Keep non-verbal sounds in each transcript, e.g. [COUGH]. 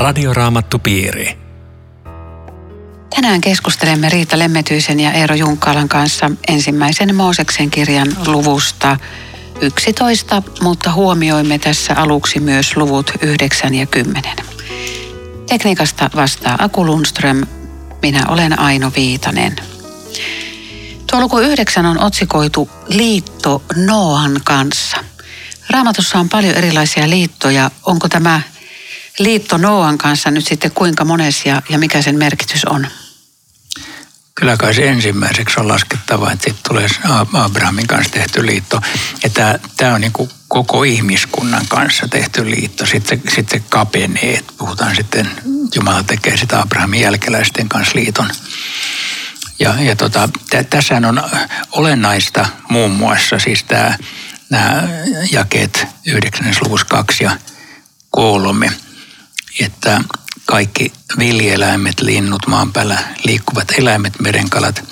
Radioraamattupiiri. Tänään keskustelemme Riita Lemmetyisen ja Eero Junkkaalan kanssa ensimmäisen Mooseksen kirjan luvusta 11, mutta huomioimme tässä aluksi myös luvut 9 ja 10. Tekniikasta vastaa Aku Lundström, minä olen Aino Viitanen. Tuo luku 9 on otsikoitu Liitto Noan kanssa. Raamatussa on paljon erilaisia liittoja. Onko tämä liitto Noan kanssa nyt sitten kuinka mones ja, ja mikä sen merkitys on? Kyllä kai se ensimmäiseksi on laskettava, että sitten tulee Abrahamin kanssa tehty liitto. Että tämä on niin koko ihmiskunnan kanssa tehty liitto. Sitten, sitten se kapenee, että puhutaan sitten, Jumala tekee sitä Abrahamin jälkeläisten kanssa liiton. Ja, ja tota, tässä on olennaista muun muassa siis tämä, nämä jakeet 9. luvussa 2 ja 3, että kaikki villieläimet, linnut, maan päällä liikkuvat eläimet, merenkalat,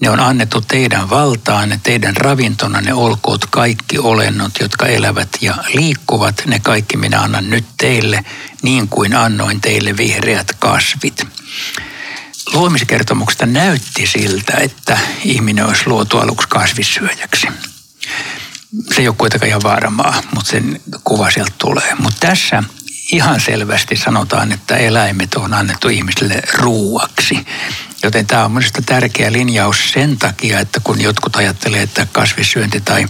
ne on annettu teidän valtaan, teidän ravintonanne olkoot kaikki olennot, jotka elävät ja liikkuvat. Ne kaikki minä annan nyt teille, niin kuin annoin teille vihreät kasvit. Luomiskertomuksesta näytti siltä, että ihminen olisi luotu aluksi kasvissyöjäksi. Se ei ole kuitenkaan ihan varmaa, mutta sen kuva sieltä tulee. Mutta tässä ihan selvästi sanotaan, että eläimet on annettu ihmisille ruuaksi. Joten tämä on mielestäni tärkeä linjaus sen takia, että kun jotkut ajattelee, että kasvissyönti tai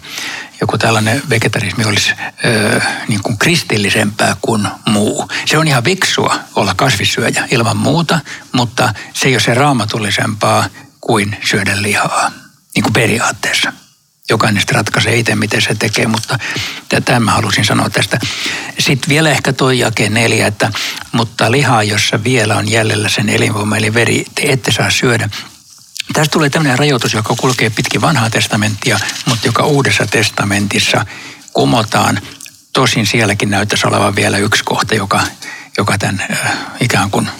joku tällainen vegetarismi olisi ö, niin kuin kristillisempää kuin muu. Se on ihan viksua olla kasvissyöjä ilman muuta, mutta se ei ole se raamatullisempaa kuin syödä lihaa, niin kuin periaatteessa jokainen sitten ratkaisee itse, miten se tekee, mutta tätä mä halusin sanoa tästä. Sitten vielä ehkä toi jake neljä, että mutta lihaa, jossa vielä on jäljellä sen elinvoima, eli veri, te ette saa syödä. Tästä tulee tämmöinen rajoitus, joka kulkee pitkin vanhaa testamenttia, mutta joka uudessa testamentissa kumotaan. Tosin sielläkin näyttäisi olevan vielä yksi kohta, joka, joka tämän äh, ikään kuin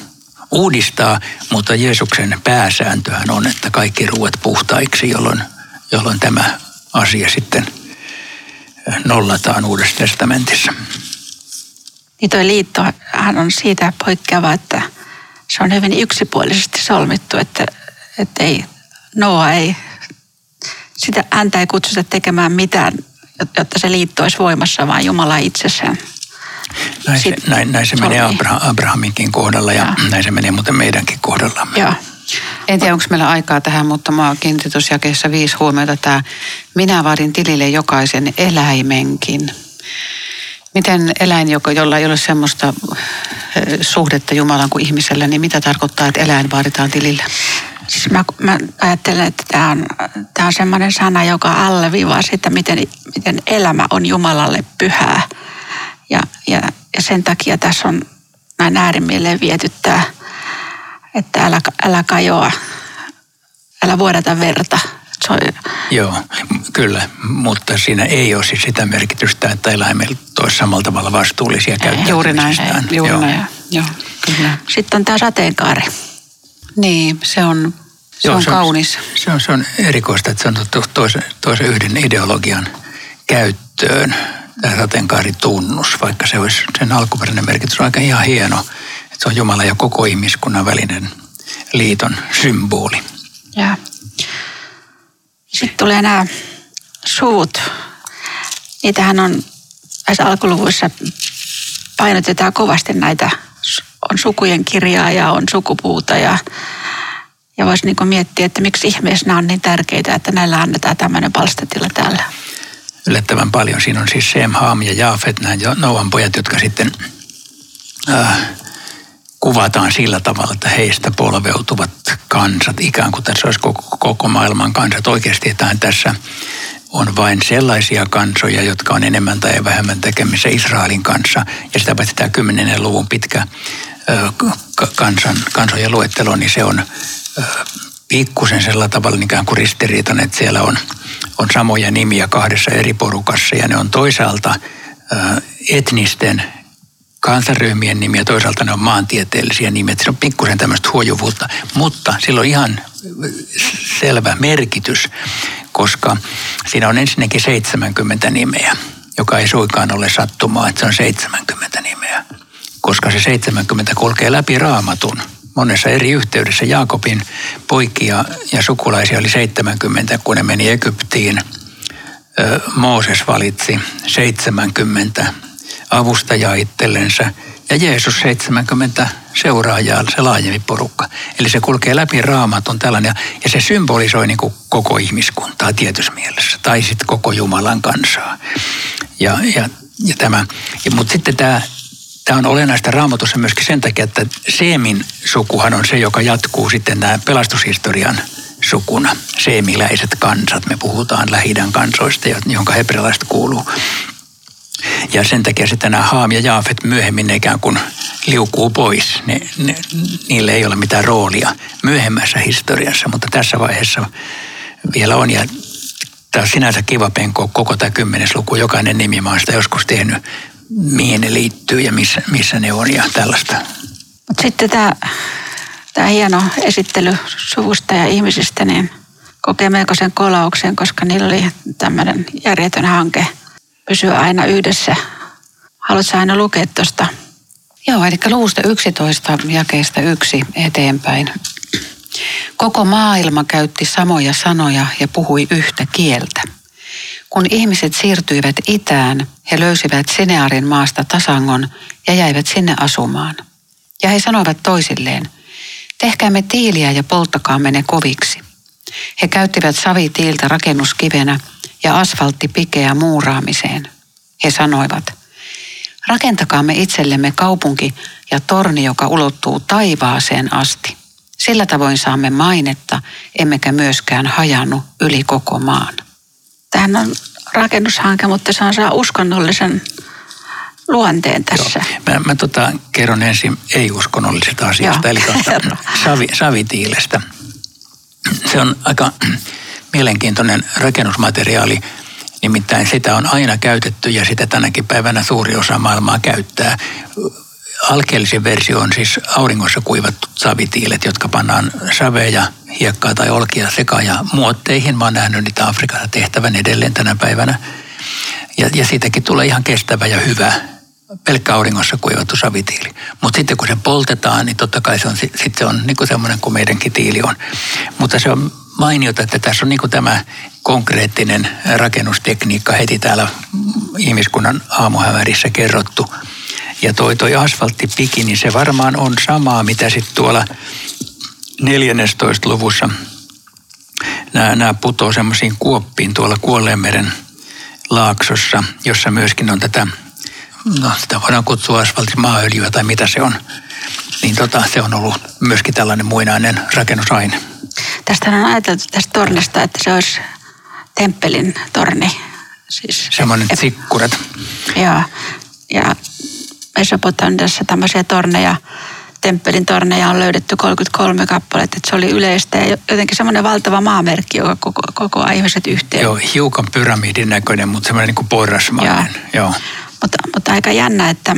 uudistaa, mutta Jeesuksen pääsääntöhän on, että kaikki ruuat puhtaiksi, jolloin, jolloin tämä asia sitten nollataan Uudessa testamentissa. Niin tuo liitto, hän on siitä poikkeava, että se on hyvin yksipuolisesti solmittu, että, että ei, Noa ei, sitä häntä ei kutsuta tekemään mitään, jotta se liitto olisi voimassa, vaan Jumala itsessään. Näin se, näin, näin se menee Abrahaminkin kohdalla ja, ja näin se menee muuten meidänkin kohdallamme. Joo. En tiedä, onko meillä aikaa tähän, mutta mä kiinnitin tuossa jakeessa viisi huomiota tämä minä vaadin tilille jokaisen eläimenkin. Miten eläin, jolla ei ole semmoista suhdetta Jumalan kuin ihmisellä, niin mitä tarkoittaa, että eläin vaaditaan tilille? Siis mä, mä ajattelen, että tämä on, tämä on semmoinen sana, joka alleviivaa sitä, miten, miten elämä on Jumalalle pyhää. Ja, ja, ja sen takia tässä on näin äärimmilleen vietyttää – että älä, älä kajoa, älä vuodata verta. on... Joo, kyllä, mutta siinä ei ole siis sitä merkitystä, että eläimet olisi samalla tavalla vastuullisia käyttäytymisestään. Juuri näin, juuri Joo. näin. Joo, kyllä. Sitten on tämä sateenkaari. Niin, se on, se Joo, on se kaunis. On, se, on, se on erikoista, että se on otettu toisen, toisen yhden ideologian käyttöön, tämä sateenkaaritunnus, vaikka se olisi, sen alkuperäinen merkitys on aika ihan hieno se on Jumala ja koko ihmiskunnan välinen liiton symboli. Ja. Sitten tulee nämä suvut. Niitähän on näissä alkuluvuissa painotetaan kovasti näitä, on sukujen kirjaa ja on sukupuuta ja, ja voisi niin miettiä, että miksi ihmeessä nämä on niin tärkeitä, että näillä annetaan tämmöinen palstatila täällä. Yllättävän paljon. Siinä on siis Sem, Ham ja Jaafet, nämä Noan pojat, jotka sitten äh, kuvataan sillä tavalla, että heistä polveutuvat kansat, ikään kuin tässä olisi koko, koko maailman kansat. Oikeasti tässä on vain sellaisia kansoja, jotka on enemmän tai vähemmän tekemissä Israelin kanssa. Ja sitä paitsi tämä 10. luvun pitkä kansan, kansojen luettelo, niin se on pikkusen sillä tavalla ikään kuin ristiriitainen, että siellä on, on samoja nimiä kahdessa eri porukassa ja ne on toisaalta etnisten kansaryhmien nimiä, toisaalta ne on maantieteellisiä nimiä. Se on pikkusen tämmöistä huojuvuutta, mutta sillä on ihan selvä merkitys, koska siinä on ensinnäkin 70 nimeä, joka ei suikaan ole sattumaa, että se on 70 nimeä. koska se 70 kulkee läpi raamatun. Monessa eri yhteydessä Jaakobin poikia ja sukulaisia oli 70, kun ne meni Egyptiin. Mooses valitsi 70 avustajaa itsellensä ja Jeesus 70 seuraajaa, se laajempi porukka. Eli se kulkee läpi raamatun tällainen ja se symbolisoi niin koko ihmiskuntaa tietyssä mielessä tai sitten koko Jumalan kansaa. Ja, ja, ja tämä, ja, mutta sitten tämä, tämä on olennaista raamatussa myöskin sen takia, että Seemin sukuhan on se, joka jatkuu sitten tämän pelastushistorian sukuna. Seemiläiset kansat, me puhutaan lähidän kansoista, jonka hebrealaiset kuuluu. Ja sen takia sitten nämä Haam ja Jaafet myöhemmin ikään kuin liukuu pois. Ne, ne, niille ei ole mitään roolia myöhemmässä historiassa, mutta tässä vaiheessa vielä on. Ja tämä on sinänsä kiva penko koko tämä kymmenes luku. Jokainen nimi mä oon sitä joskus tehnyt, mihin ne liittyy ja missä, missä ne on ja tällaista. Mutta sitten tämä, tämä hieno esittely suvusta ja ihmisistä, niin kokee sen kolauksen, koska niillä oli tämmöinen järjetön hanke – pysyä aina yhdessä. Haluatko aina lukea tuosta? Joo, eli luvusta 11 jakeesta yksi eteenpäin. Koko maailma käytti samoja sanoja ja puhui yhtä kieltä. Kun ihmiset siirtyivät itään, he löysivät Sinearin maasta tasangon ja jäivät sinne asumaan. Ja he sanoivat toisilleen, tehkäämme tiiliä ja polttakaamme ne koviksi. He käyttivät savitiiltä rakennuskivenä ja asfalttipikeä muuraamiseen. He sanoivat, rakentakaamme itsellemme kaupunki ja torni, joka ulottuu taivaaseen asti. Sillä tavoin saamme mainetta, emmekä myöskään hajannu yli koko maan. Tähän on rakennushanke, mutta se on saa uskonnollisen luonteen tässä. Joo. Mä, mä tota, kerron ensin ei-uskonnollisesta asiasta, Joo. eli tuosta [LAUGHS] savi, savitiilestä. Se on aika mielenkiintoinen rakennusmateriaali. Nimittäin sitä on aina käytetty ja sitä tänäkin päivänä suuri osa maailmaa käyttää. Alkeellisin versio on siis auringossa kuivattu savitiilet, jotka pannaan saveja, hiekkaa tai olkia sekaan ja muotteihin. Mä oon nähnyt niitä Afrikassa tehtävän edelleen tänä päivänä. Ja, ja siitäkin tulee ihan kestävä ja hyvä pelkkä auringossa kuivattu savitiili. Mutta sitten kun se poltetaan, niin totta kai se on, sit se on niin kuin semmoinen kuin meidänkin tiili on. Mutta se on mainiota, että tässä on niin tämä konkreettinen rakennustekniikka heti täällä ihmiskunnan aamuhämärissä kerrottu. Ja toi, toi asfalttipiki, niin se varmaan on samaa, mitä sitten tuolla 14. luvussa nämä, nämä putoo semmoisiin kuoppiin tuolla Kuolleenmeren laaksossa, jossa myöskin on tätä, no sitä voidaan kutsua asfalttimaaöljyä tai mitä se on. Niin tota, se on ollut myöskin tällainen muinainen rakennusaine. Tästä on ajateltu tästä tornista, että se olisi temppelin torni. Siis, Semmoinen sikkuret. Joo. Ja Mesopotamiassa tämmöisiä torneja, temppelin torneja on löydetty 33 kappaletta. Että se oli yleistä ja jotenkin semmoinen valtava maamerkki, joka koko, kokoaa ihmiset yhteen. Joo, hiukan pyramidin näköinen, mutta semmoinen niin kuin porrasmainen. Joo. Joo. Mutta, mutta aika jännä, että,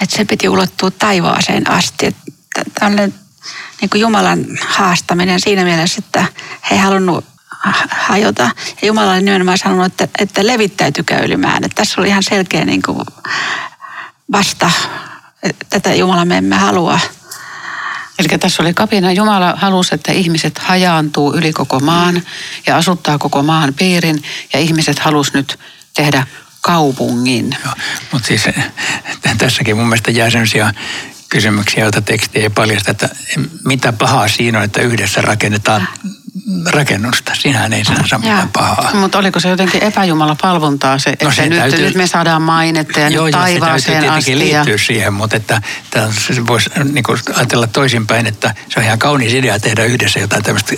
että se piti ulottua taivaaseen asti. Tällainen niin kuin Jumalan haastaminen siinä mielessä, että he ei halunnut hajota. Ja Jumala oli nimenomaan sanonut, että, että levittäytykää ylimään. Että tässä oli ihan selkeä niin kuin vasta, tätä Jumala me emme halua. Eli tässä oli kapina. Jumala halusi, että ihmiset hajaantuu yli koko maan ja asuttaa koko maan piirin. Ja ihmiset halusi nyt tehdä kaupungin. mutta siis tässäkin mun mielestä jää sellaisia kysymyksiä, joita teksti ei paljasta, että mitä pahaa siinä on, että yhdessä rakennetaan rakennusta. Sinähän ei sinänsä mitään pahaa. Mutta oliko se jotenkin epäjumala palvontaa se, että no se nyt, täytyy, nyt me saadaan mainetta ja joo, nyt taivaaseen asti. Joo, se liittyy siihen, mutta että, että voisi niin ajatella toisinpäin, että se on ihan kaunis idea tehdä yhdessä jotain tämmöistä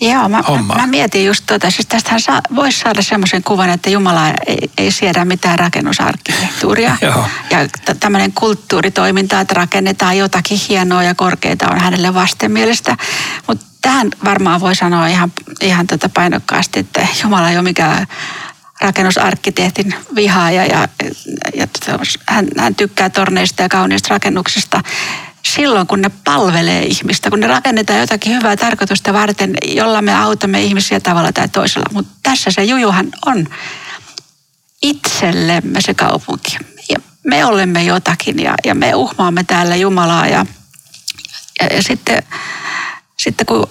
Joo, mä, mä, mä mietin just tuota. Siis tästähän saa, voisi saada semmoisen kuvan, että Jumala ei, ei siedä mitään rakennusarkkitehtuuria. [LAUGHS] ja t- tämmöinen kulttuuritoiminta, että rakennetaan jotakin hienoa ja korkeita on hänelle vastenmielestä. Mutta tähän varmaan voi sanoa ihan, ihan tota painokkaasti, että Jumala ei ole mikään rakennusarkkitehtin vihaaja ja, ja, ja hän, hän tykkää torneista ja kauniista rakennuksista silloin, kun ne palvelee ihmistä, kun ne rakennetaan jotakin hyvää tarkoitusta varten, jolla me autamme ihmisiä tavalla tai toisella. Mutta tässä se jujuhan on itsellemme se kaupunki. Ja me olemme jotakin ja, ja me uhmaamme täällä Jumalaa ja, ja, ja sitten, sitten kun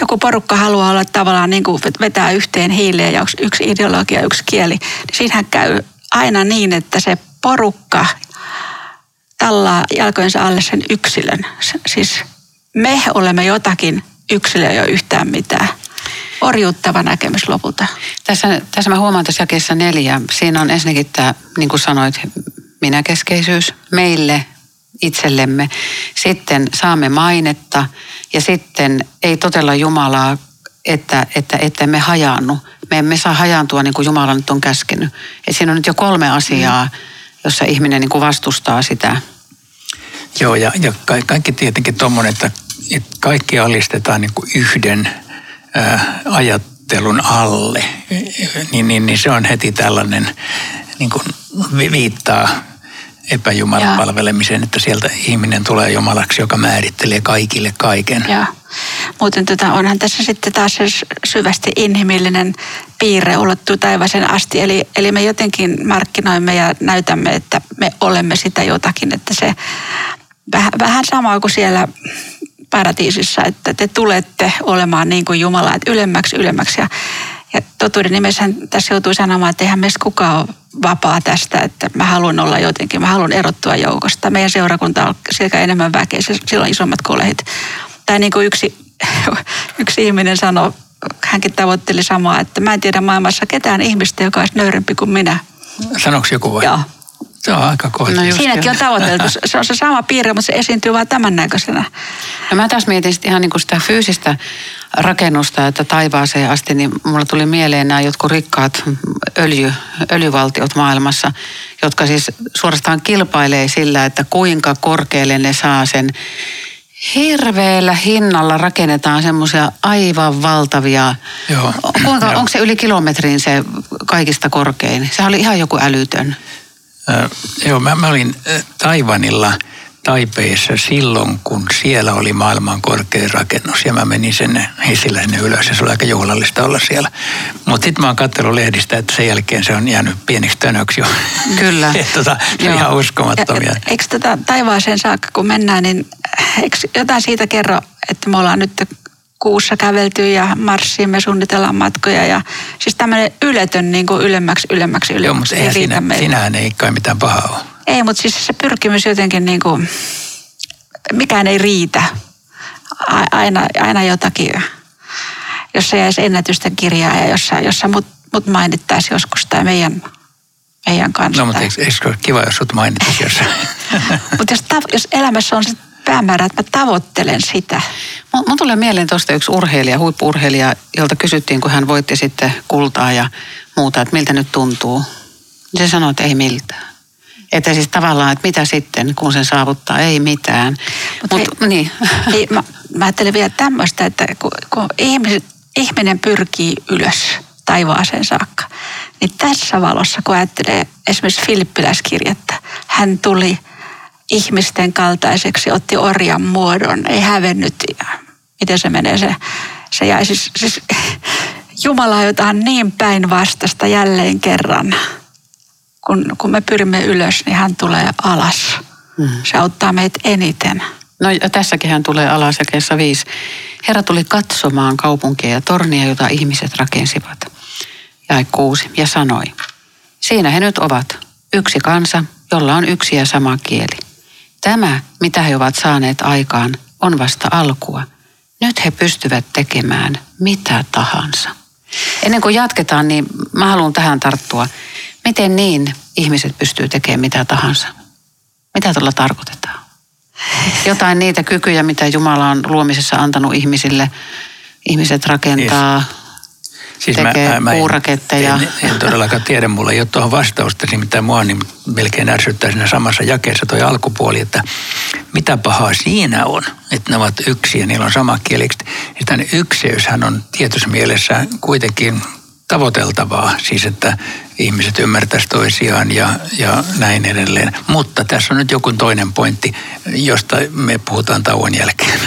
joku porukka haluaa olla tavallaan niin kuin vetää yhteen hiileen ja yksi ideologia, yksi kieli, niin siinähän käy aina niin, että se porukka tallaa jalkojensa alle sen yksilön. Siis me olemme jotakin, yksilö ei ole yhtään mitään. Orjuuttava näkemys lopulta. Tässä, tässä mä huomaan tässä jakeessa neljä. Siinä on ensinnäkin tämä, niin kuin sanoit, minäkeskeisyys meille itsellemme. Sitten saamme mainetta ja sitten ei totella Jumalaa, että, että, että me hajaannu. Me emme saa hajaantua niin kuin Jumala nyt on käskenyt. Et siinä on nyt jo kolme asiaa, jossa ihminen niin kuin vastustaa sitä. Joo, ja, ja kaikki tietenkin tuommoinen, että, että kaikki alistetaan niin kuin yhden ää, ajattelun alle, niin, niin, niin se on heti tällainen, niin kuin viittaa epäjumalan ja. palvelemiseen, että sieltä ihminen tulee jumalaksi, joka määrittelee kaikille kaiken. Ja. Muuten tota, onhan tässä sitten taas se syvästi inhimillinen piirre ulottuu taivaaseen asti. Eli, eli me jotenkin markkinoimme ja näytämme, että me olemme sitä jotakin. Että se vähän, vähän samaa kuin siellä paratiisissa, että te tulette olemaan niin kuin Jumala, että ylemmäksi, ylemmäksi. Ja, ja totuuden nimessä tässä joutuu sanomaan, että eihän meistä kukaan ole vapaa tästä, että mä haluan olla jotenkin, mä haluan erottua joukosta. Meidän seurakunta on sekä enemmän väkeä, sillä on isommat kolehit. Tai niin kuin yksi, [LAUGHS] yksi ihminen sanoi, hänkin tavoitteli samaa, että mä en tiedä maailmassa ketään ihmistä, joka olisi nöyrempi kuin minä. Sanoiko joku vai? Joo. Se on aika kohti. No Siinäkin on tavoiteltu. Se on se sama piirre, mutta se esiintyy vain tämän näköisenä. No mä taas mietin ihan niin kuin sitä fyysistä rakennusta, että taivaaseen asti, niin mulla tuli mieleen nämä jotkut rikkaat öljy, öljyvaltiot maailmassa, jotka siis suorastaan kilpailee sillä, että kuinka korkealle ne saa sen hirveällä hinnalla rakennetaan semmoisia aivan valtavia. Joo. Kuinka, onko se yli kilometrin se kaikista korkein? Se oli ihan joku älytön. Äh, joo, mä, mä olin Taivanilla – Taipeissa silloin, kun siellä oli maailman korkein rakennus. Ja mä menin sinne hisillä sinne ylös ja se oli aika juhlallista olla siellä. Mutta sitten mä oon katsellut lehdistä, että sen jälkeen se on jäänyt pieneksi tönöksi jo. Kyllä. [LAUGHS] tota, se on ihan uskomattomia. Eikö tota taivaaseen saakka, kun mennään, niin eikö jotain siitä kerro, että me ollaan nyt kuussa kävelty ja marssiin me suunnitellaan matkoja. Ja, siis tämmöinen yletön niin kuin ylemmäksi, ylemmäksi, ylemmäksi. Joo, mutta ei sinä, sinähän ei kai mitään pahaa ole. Ei, mutta siis se pyrkimys jotenkin niin kuin, mikään ei riitä. Aina, aina jotakin, jos se jäisi ennätysten kirjaa ja jossa, jossa mut, mut mainittaisi joskus tai meidän, meidän kanssa. No, mutta eikö, eikö ole kiva, jos sut mainittaisi jossain? [LAUGHS] mutta jos, jos elämässä on se päämäärä, että mä tavoittelen sitä. Mun tulee mieleen tuosta yksi urheilija, huippurheilija, jolta kysyttiin, kun hän voitti sitten kultaa ja muuta, että miltä nyt tuntuu. Se sanoi, että ei miltään. Että siis tavallaan, että mitä sitten, kun sen saavuttaa, ei mitään. Mutta Mut, niin. Ei, mä, mä ajattelen vielä tämmöistä, että kun, kun ihmiset, ihminen pyrkii ylös taivaaseen saakka, niin tässä valossa, kun ajattelee esimerkiksi Filippiläiskirjettä, hän tuli ihmisten kaltaiseksi, otti orjan muodon, ei hävennyt, miten se menee se, se jäi siis, siis Jumala jotain niin päinvastasta jälleen kerran kun, kun me pyrimme ylös, niin hän tulee alas. Mm. Se auttaa meitä eniten. No tässäkin hän tulee alas jakeessa viisi. Herra tuli katsomaan kaupunkia ja tornia, jota ihmiset rakensivat. Ja kuusi ja sanoi, siinä he nyt ovat, yksi kansa, jolla on yksi ja sama kieli. Tämä, mitä he ovat saaneet aikaan, on vasta alkua. Nyt he pystyvät tekemään mitä tahansa. Ennen kuin jatketaan, niin mä haluan tähän tarttua. Miten niin ihmiset pystyy tekemään mitä tahansa? Mitä tuolla tarkoitetaan? Jotain niitä kykyjä, mitä Jumala on luomisessa antanut ihmisille. Ihmiset rakentaa, yes. Siis tekee mä, mä, puuraketteja. En, en, en todellakaan tiedä, mulla ei ole tuohon vastausta, mitä mua niin melkein ärsyttää siinä samassa jakeessa toi alkupuoli, että mitä pahaa siinä on, että ne ovat yksi ja niillä on sama kieli. Sitten ykseyshän on tietyssä mielessä kuitenkin tavoiteltavaa, siis että ihmiset ymmärtäisivät toisiaan ja, ja näin edelleen. Mutta tässä on nyt joku toinen pointti, josta me puhutaan tauon jälkeen.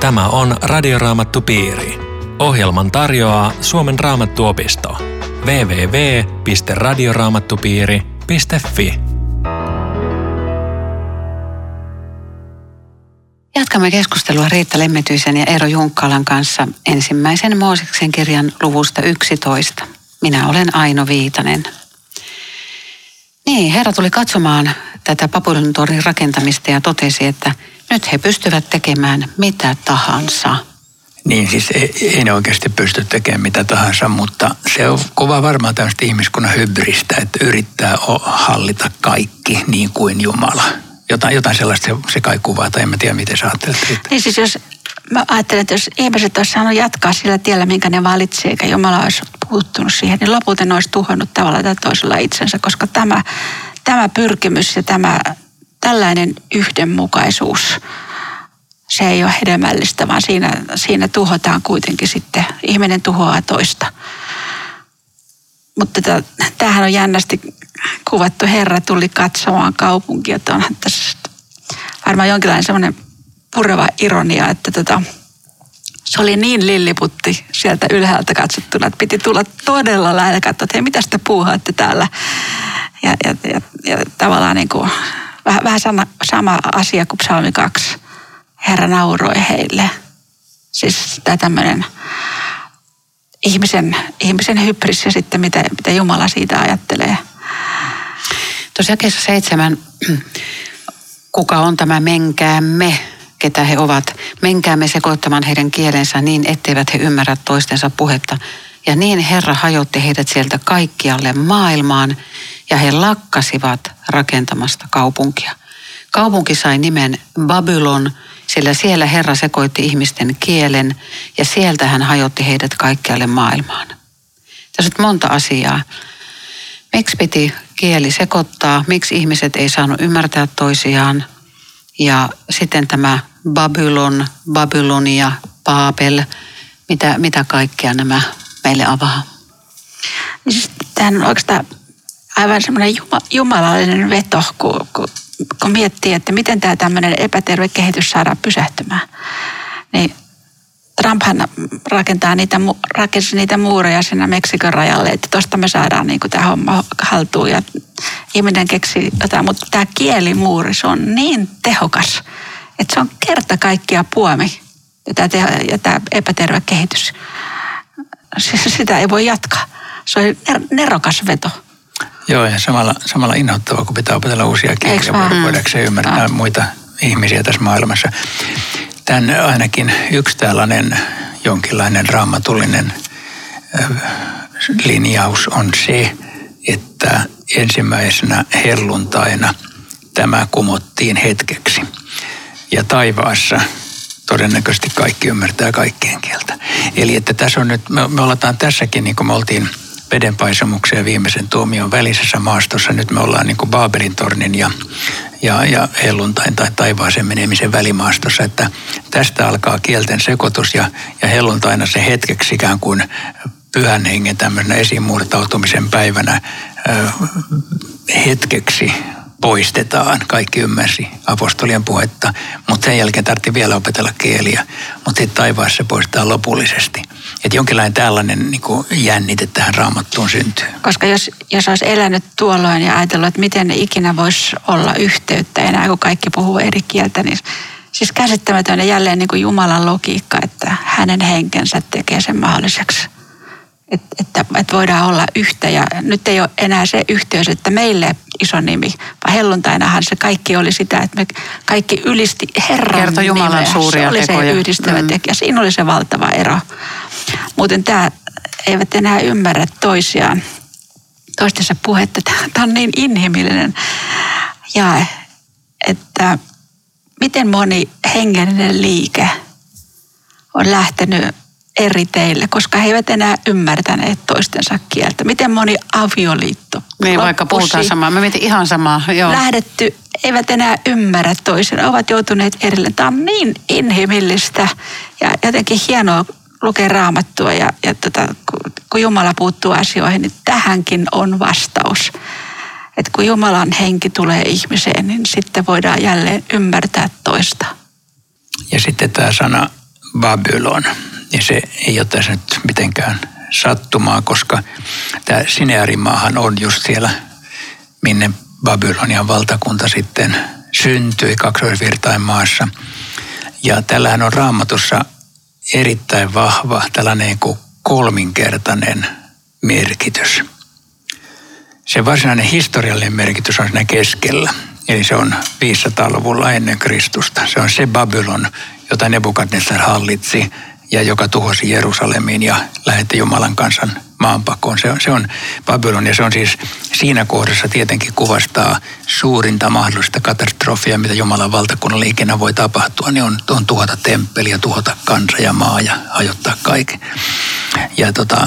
Tämä on Radioraamattu Piiri. Ohjelman tarjoaa Suomen raamattuopisto. www.radioraamattupiiri.fi. Jatkamme keskustelua Riitta Lemmetyisen ja Eero Junkkalan kanssa ensimmäisen Mooseksen kirjan luvusta 11. Minä olen Aino Viitanen. Niin, Herra tuli katsomaan tätä tornin rakentamista ja totesi, että nyt he pystyvät tekemään mitä tahansa. Niin siis ei, ei ne oikeasti pysty tekemään mitä tahansa, mutta se on kova varmaan tämmöistä ihmiskunnan hybristä, että yrittää hallita kaikki niin kuin Jumala. Jotain, jotain sellaista se, se kai kuvaa, tai en mä tiedä miten sä ajattelet. Niin siis jos, mä ajattelen, että jos ihmiset olisi saanut jatkaa sillä tiellä, minkä ne valitsee, eikä Jumala olisi puuttunut siihen, niin lopulta ne olisi tuhonnut tavalla tai toisella itsensä, koska tämä, tämä pyrkimys ja tämä tällainen yhdenmukaisuus, se ei ole hedelmällistä, vaan siinä, siinä tuhotaan kuitenkin sitten, ihminen tuhoaa toista. Mutta tämähän on jännästi kuvattu, Herra tuli katsomaan kaupunkia, että onhan tässä varmaan jonkinlainen semmoinen pureva ironia, että tota, se oli niin lilliputti sieltä ylhäältä katsottuna, että piti tulla todella lähellä katsoa, että hei, mitä te puuhaatte täällä. Ja, ja, ja, ja tavallaan niin kuin, vähän, vähän sama, sama asia kuin psalmi 2. Herra nauroi heille. Siis tämä tämmöinen ihmisen, ihmisen hybris ja sitten mitä, mitä Jumala siitä ajattelee. Tuossa jakeessa seitsemän, kuka on tämä menkäämme, ketä he ovat. Menkäämme sekoittamaan heidän kielensä niin, etteivät he ymmärrä toistensa puhetta. Ja niin Herra hajotti heidät sieltä kaikkialle maailmaan ja he lakkasivat rakentamasta kaupunkia. Kaupunki sai nimen Babylon, sillä siellä Herra sekoitti ihmisten kielen ja sieltä hän hajotti heidät kaikkialle maailmaan. Tässä on monta asiaa. Miksi piti kieli sekoittaa? Miksi ihmiset ei saanut ymmärtää toisiaan? Ja sitten tämä Babylon, Babylonia, Paapel, mitä, mitä kaikkea nämä meille avaa? Siis Tämä on oikeastaan aivan semmoinen jumalallinen veto, kun, kun miettii, että miten tämä tämmöinen epäterve kehitys saadaan pysähtymään. Niin Trumphan rakentaa niitä, rakensi niitä muureja sinne Meksikon rajalle, että tuosta me saadaan niin tämä homma haltuun ja ihminen keksi jotain. Mutta tämä kielimuuri, se on niin tehokas, että se on kerta kaikkia puomi ja tämä, teho, ja tämä epäterve kehitys. [LAUGHS] Sitä ei voi jatkaa. Se on nerokas veto. Joo, ja samalla, samalla innoittava, kun pitää opetella uusia kieliä, voidaanko ymmärtää no. muita ihmisiä tässä maailmassa. Tämän ainakin yksi tällainen jonkinlainen raamatullinen linjaus on se, että ensimmäisenä helluntaina tämä kumottiin hetkeksi. Ja taivaassa todennäköisesti kaikki ymmärtää kaikkien kieltä. Eli että tässä on nyt, me, me ollaan tässäkin, niin kuin me oltiin vedenpaisumuksen ja viimeisen tuomion välisessä maastossa. Nyt me ollaan niin kuin Baabelin tornin ja, ja, ja helluntain tai taivaaseen menemisen välimaastossa, että tästä alkaa kielten sekoitus ja, ja helluntaina se hetkeksi ikään kuin pyhän hengen tämmöisenä esimuurtautumisen päivänä ö, hetkeksi poistetaan. Kaikki ymmärsi apostolien puhetta, mutta sen jälkeen tarvitsi vielä opetella kieliä. Mutta sitten taivaassa poistetaan lopullisesti. Että jonkinlainen tällainen niin kuin jännite tähän raamattuun syntyy. Koska jos, jos olisi elänyt tuolloin ja ajatellut, että miten ne ikinä voisi olla yhteyttä enää, kun kaikki puhuu eri kieltä, niin siis käsittämätön ja jälleen niin kuin Jumalan logiikka, että hänen henkensä tekee sen mahdolliseksi että, että, että voidaan olla yhtä. Ja nyt ei ole enää se yhteys, että meille iso nimi, vaan helluntainahan se kaikki oli sitä, että me kaikki ylisti Herran Kerto Jumalan nimeä. suuria se oli tekoja. se yhdistävä mm. tekijä. Siinä oli se valtava ero. Muuten tämä eivät enää ymmärrä toisiaan, toistensa puhetta. Tämä on niin inhimillinen ja että miten moni hengellinen liike on lähtenyt eri teille, koska he eivät enää ymmärtäneet toistensa kieltä. Miten moni avioliitto? Niin, vaikka puhutaan samaa. Mä mietin ihan samaa. Joo. Lähdetty, eivät enää ymmärrä toisen, ovat joutuneet erille. Tämä on niin inhimillistä ja jotenkin hienoa lukea raamattua ja, ja tota, kun Jumala puuttuu asioihin, niin tähänkin on vastaus. Että kun Jumalan henki tulee ihmiseen, niin sitten voidaan jälleen ymmärtää toista. Ja sitten tämä sana Babylon niin se ei ole tässä nyt mitenkään sattumaa, koska tämä Sinearimaahan on just siellä minne Babylonian valtakunta sitten syntyi kaksoisvirtain maassa. Ja tällähän on raamatussa erittäin vahva tällainen kuin kolminkertainen merkitys. Se varsinainen historiallinen merkitys on siinä keskellä. Eli se on 500-luvulla ennen Kristusta. Se on se Babylon, jota Nebukadnessar hallitsi ja joka tuhosi Jerusalemin ja lähetti Jumalan kansan maanpakoon. Se on, se on Babylon ja se on siis siinä kohdassa tietenkin kuvastaa suurinta mahdollista katastrofia, mitä Jumalan valtakunnan ikinä voi tapahtua. Niin on, on tuhota temppeliä, tuhota kansa ja maa ja hajottaa kaiken. Ja tota,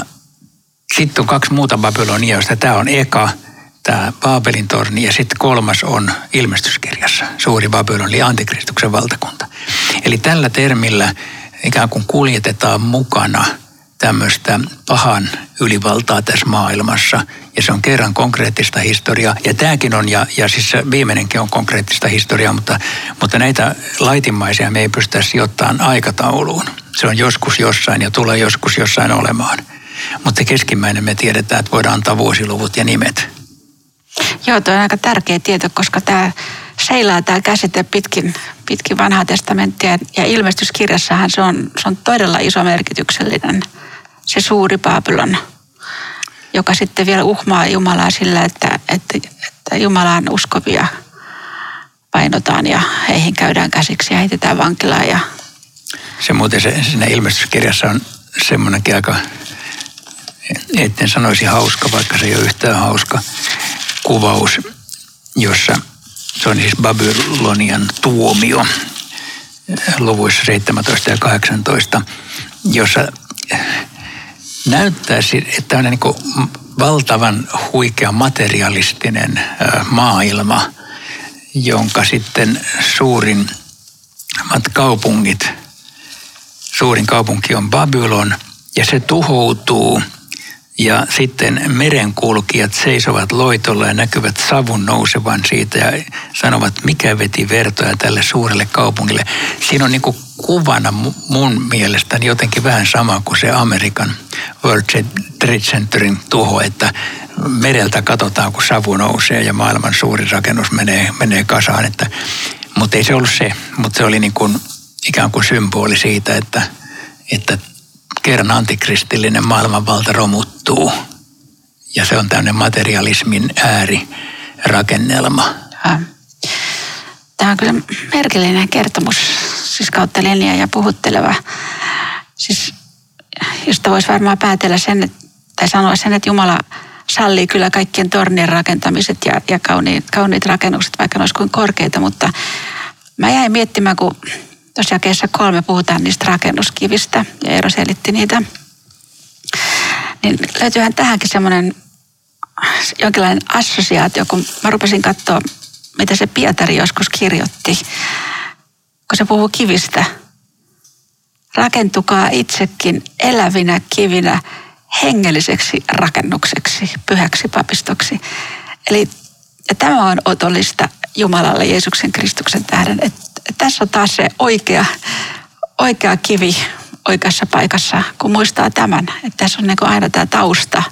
sitten on kaksi muuta Babylonia, joista tämä on eka, tämä Baabelin torni ja sitten kolmas on ilmestyskirjassa, suuri Babylon, eli antikristuksen valtakunta. Eli tällä termillä ikään kuin kuljetetaan mukana tämmöistä pahan ylivaltaa tässä maailmassa. Ja se on kerran konkreettista historiaa. Ja tämäkin on, ja, ja siis viimeinenkin on konkreettista historiaa, mutta, mutta näitä laitimmaisia me ei pystytä sijoittamaan aikatauluun. Se on joskus jossain ja tulee joskus jossain olemaan. Mutta keskimmäinen me tiedetään, että voidaan antaa vuosiluvut ja nimet. Joo, tuo on aika tärkeä tieto, koska tämä seilaa tämä käsite pitkin, pitkin vanhaa testamenttia ja ilmestyskirjassahan se on, se on todella iso merkityksellinen, se suuri Babylon, joka sitten vielä uhmaa Jumalaa sillä, että, että, että Jumalaan uskovia painotaan ja heihin käydään käsiksi ja heitetään vankilaan. Ja... Se muuten se, siinä ilmestyskirjassa on semmoinenkin aika, etten sanoisi hauska, vaikka se ei ole yhtään hauska kuvaus, jossa se on siis Babylonian tuomio luvuissa 17 ja 18, jossa näyttäisi, että on niin valtavan huikea materialistinen maailma, jonka sitten suurin kaupungit, suurin kaupunki on Babylon, ja se tuhoutuu – ja sitten merenkulkijat seisovat loitolla ja näkyvät savun nousevan siitä ja sanovat, mikä veti vertoja tälle suurelle kaupungille. Siinä on niin kuin kuvana mun mielestäni jotenkin vähän sama kuin se Amerikan World Trade Centerin tuho, että mereltä katsotaan, kun savu nousee ja maailman suuri rakennus menee, menee kasaan. Että, mutta ei se ollut se, mutta se oli niin kuin ikään kuin symboli siitä, että, että kerran antikristillinen maailmanvalta romuttuu. Ja se on tämmöinen materialismin äärirakennelma. Tämä on kyllä merkillinen kertomus, siis kautta linja ja puhutteleva. Siis, josta voisi varmaan päätellä sen, tai sanoa sen, että Jumala sallii kyllä kaikkien tornien rakentamiset ja, ja kauniit, kauniit rakennukset, vaikka ne olisi kuin korkeita, mutta mä jäin miettimään, kun Tuossa jakeessa kolme puhutaan niistä rakennuskivistä ja Eero selitti niitä. Niin löytyyhän tähänkin semmoinen jonkinlainen assosiaatio, kun mä rupesin katsoa, mitä se Pietari joskus kirjoitti, kun se puhuu kivistä. Rakentukaa itsekin elävinä kivinä hengelliseksi rakennukseksi, pyhäksi papistoksi. Eli ja tämä on otollista Jumalalle Jeesuksen Kristuksen tähden, että tässä on taas se oikea, oikea kivi oikeassa paikassa, kun muistaa tämän. Että tässä on niin aina tämä tausta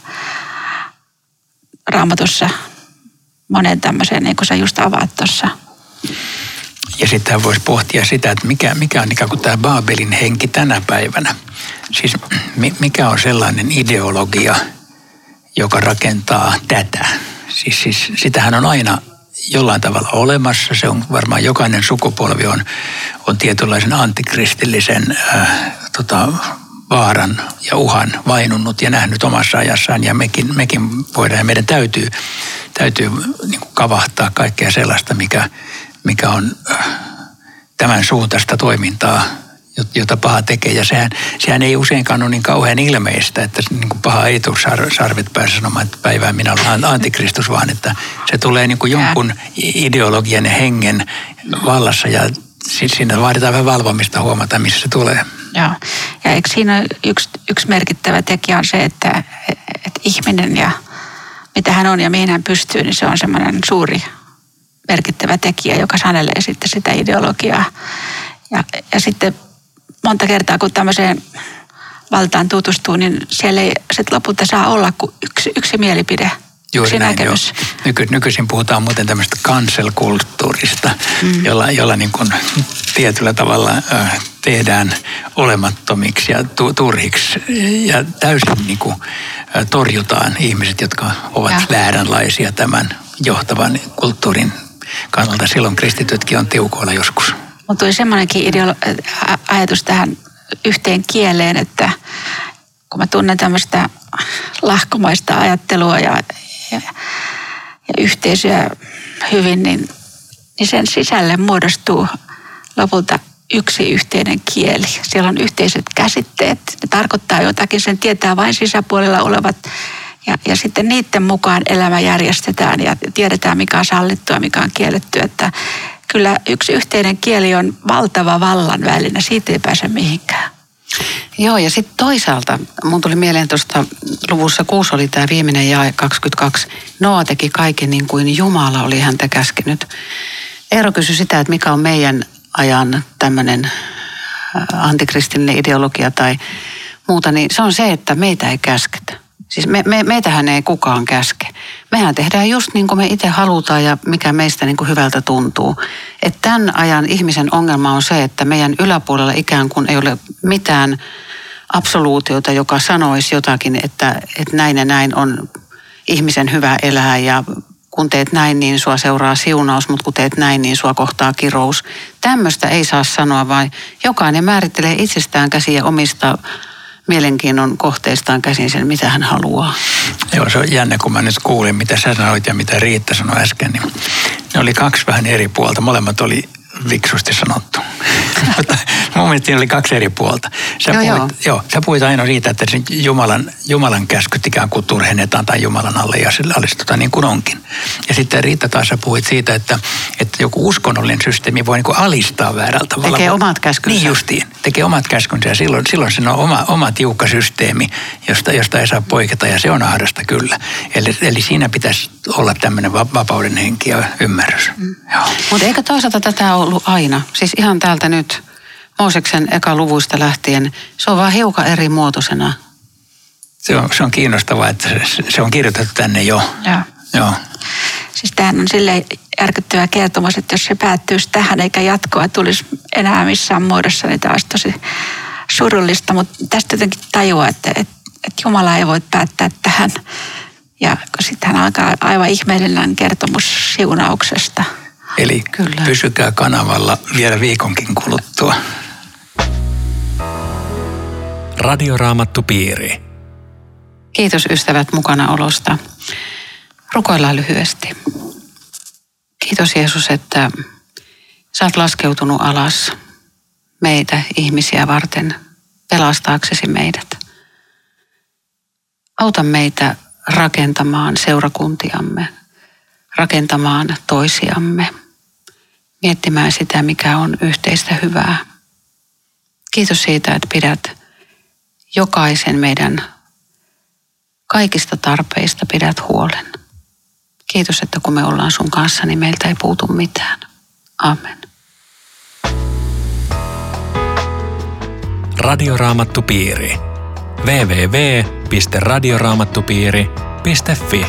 raamatussa monen tämmöiseen, niin kuin sä just avaat tuossa. Ja sitten voisi pohtia sitä, että mikä, mikä on ikään kuin tämä Baabelin henki tänä päivänä. Siis mikä on sellainen ideologia, joka rakentaa tätä. Siis, siis sitähän on aina jollain tavalla olemassa. Se on varmaan jokainen sukupolvi on, on tietynlaisen antikristillisen äh, tota, vaaran ja uhan vainunnut ja nähnyt omassa ajassaan. Ja mekin, mekin voidaan ja meidän täytyy, täytyy niin kavahtaa kaikkea sellaista, mikä, mikä on äh, tämän suuntaista toimintaa jota paha tekee. Ja sehän, sehän ei useinkaan ole niin kauhean ilmeistä, että niin kuin paha ei tule sarvet päässä sanomaan, että päivää minä olen antikristus, vaan että se tulee niin kuin jonkun ideologian ja hengen vallassa ja siinä vaaditaan vähän valvomista huomata, missä se tulee. Joo. Ja eikö siinä yksi, yksi merkittävä tekijä on se, että, että ihminen ja mitä hän on ja mihin hän pystyy, niin se on semmoinen suuri merkittävä tekijä, joka sanelee sitten sitä ideologiaa. Ja, ja sitten monta kertaa, kun tämmöiseen valtaan tutustuu, niin siellä ei sit lopulta saa olla kuin yksi, yksi mielipide. Juuri Yksi näin, joo. näkemys. Nyky, nykyisin puhutaan muuten tämmöistä cancel-kulttuurista, mm. jolla, jolla niin kuin tietyllä tavalla äh, tehdään olemattomiksi ja tu, turhiksi ja täysin niin kuin, äh, torjutaan ihmiset, jotka ovat Ja. vääränlaisia tämän johtavan kulttuurin kannalta. Silloin kristitytkin on tiukoilla joskus. Mutta tuli semmoinenkin ideolo- ajatus tähän yhteen kieleen, että kun mä tunnen tämmöistä lahkomaista ajattelua ja, ja, ja yhteisöä hyvin, niin, niin sen sisälle muodostuu lopulta yksi yhteinen kieli. Siellä on yhteiset käsitteet, ne tarkoittaa jotakin, sen tietää vain sisäpuolella olevat ja, ja sitten niiden mukaan elämä järjestetään ja tiedetään mikä on sallittua, mikä on kielletty. Että kyllä yksi yhteinen kieli on valtava vallan väline, siitä ei pääse mihinkään. Joo, ja sitten toisaalta mun tuli mieleen tuosta luvussa 6 oli tämä viimeinen jae 22. Noa teki kaiken niin kuin Jumala oli häntä käskenyt. Eero kysyi sitä, että mikä on meidän ajan tämmöinen antikristillinen ideologia tai muuta, niin se on se, että meitä ei käsketä. Siis me, me, meitähän ei kukaan käske. Mehän tehdään just niin kuin me itse halutaan ja mikä meistä niin kuin hyvältä tuntuu. Että tämän ajan ihmisen ongelma on se, että meidän yläpuolella ikään kuin ei ole mitään absoluutiota, joka sanoisi jotakin, että, että näin ja näin on ihmisen hyvä elää ja kun teet näin, niin sua seuraa siunaus, mutta kun teet näin, niin sua kohtaa kirous. Tämmöistä ei saa sanoa, vaan jokainen määrittelee itsestään käsiä omista mielenkiinnon kohteistaan käsin sen, mitä hän haluaa. Joo, se on jännä, kun mä nyt kuulin, mitä sä sanoit ja mitä Riitta sanoi äsken, niin ne oli kaksi vähän eri puolta. Molemmat oli viksusti sanottu. [LAUGHS] Mun mielestä siinä oli kaksi eri puolta. Sä Joo, puhuit, joo. joo, sä puhuit aina siitä, että Jumalan, Jumalan käskyt ikään kuin turhennetaan tai Jumalan alle ja sille alistutaan niin kuin onkin. Ja sitten Riitta taas sä puhuit siitä, että, että joku uskonnollinen systeemi voi niin kuin alistaa väärällä tavalla. Tekee omat käskynsä. Niin justiin, tekee omat käskynsä ja silloin, silloin se on oma, oma tiukka systeemi, josta, josta ei saa poiketa ja se on ahdasta kyllä. Eli, eli siinä pitäisi olla tämmöinen va- vapauden henki ja ymmärrys. Mm. Mutta eikö toisaalta tätä ollut aina? Siis ihan täältä nyt Mooseksen eka luvuista lähtien, se on vaan hiukan eri muotoisena. Se on, se on kiinnostavaa, että se, se on kirjoitettu tänne jo. Joo. Joo. Siis tämähän on silleen järkyttävä kertomus, että jos se päättyisi tähän eikä jatkoa tulisi enää missään muodossa, niin tämä olisi tosi surullista. Mutta tästä jotenkin tajuaa, että, että, että Jumala ei voi päättää tähän. Ja sitten hän alkaa aivan ihmeellinen kertomus siunauksesta. Eli Kyllä. pysykää kanavalla vielä viikonkin kuluttua. Radioraamattupiiri. Kiitos ystävät mukanaolosta. Rukoillaan lyhyesti. Kiitos Jeesus, että sä oot laskeutunut alas meitä ihmisiä varten pelastaaksesi meidät. Auta meitä rakentamaan seurakuntiamme, rakentamaan toisiamme, miettimään sitä, mikä on yhteistä hyvää. Kiitos siitä, että pidät jokaisen meidän kaikista tarpeista pidät huolen. Kiitos, että kun me ollaan sun kanssa, niin meiltä ei puutu mitään. Amen. Radioraamattupiiri. www.radioraamattupiiri.fi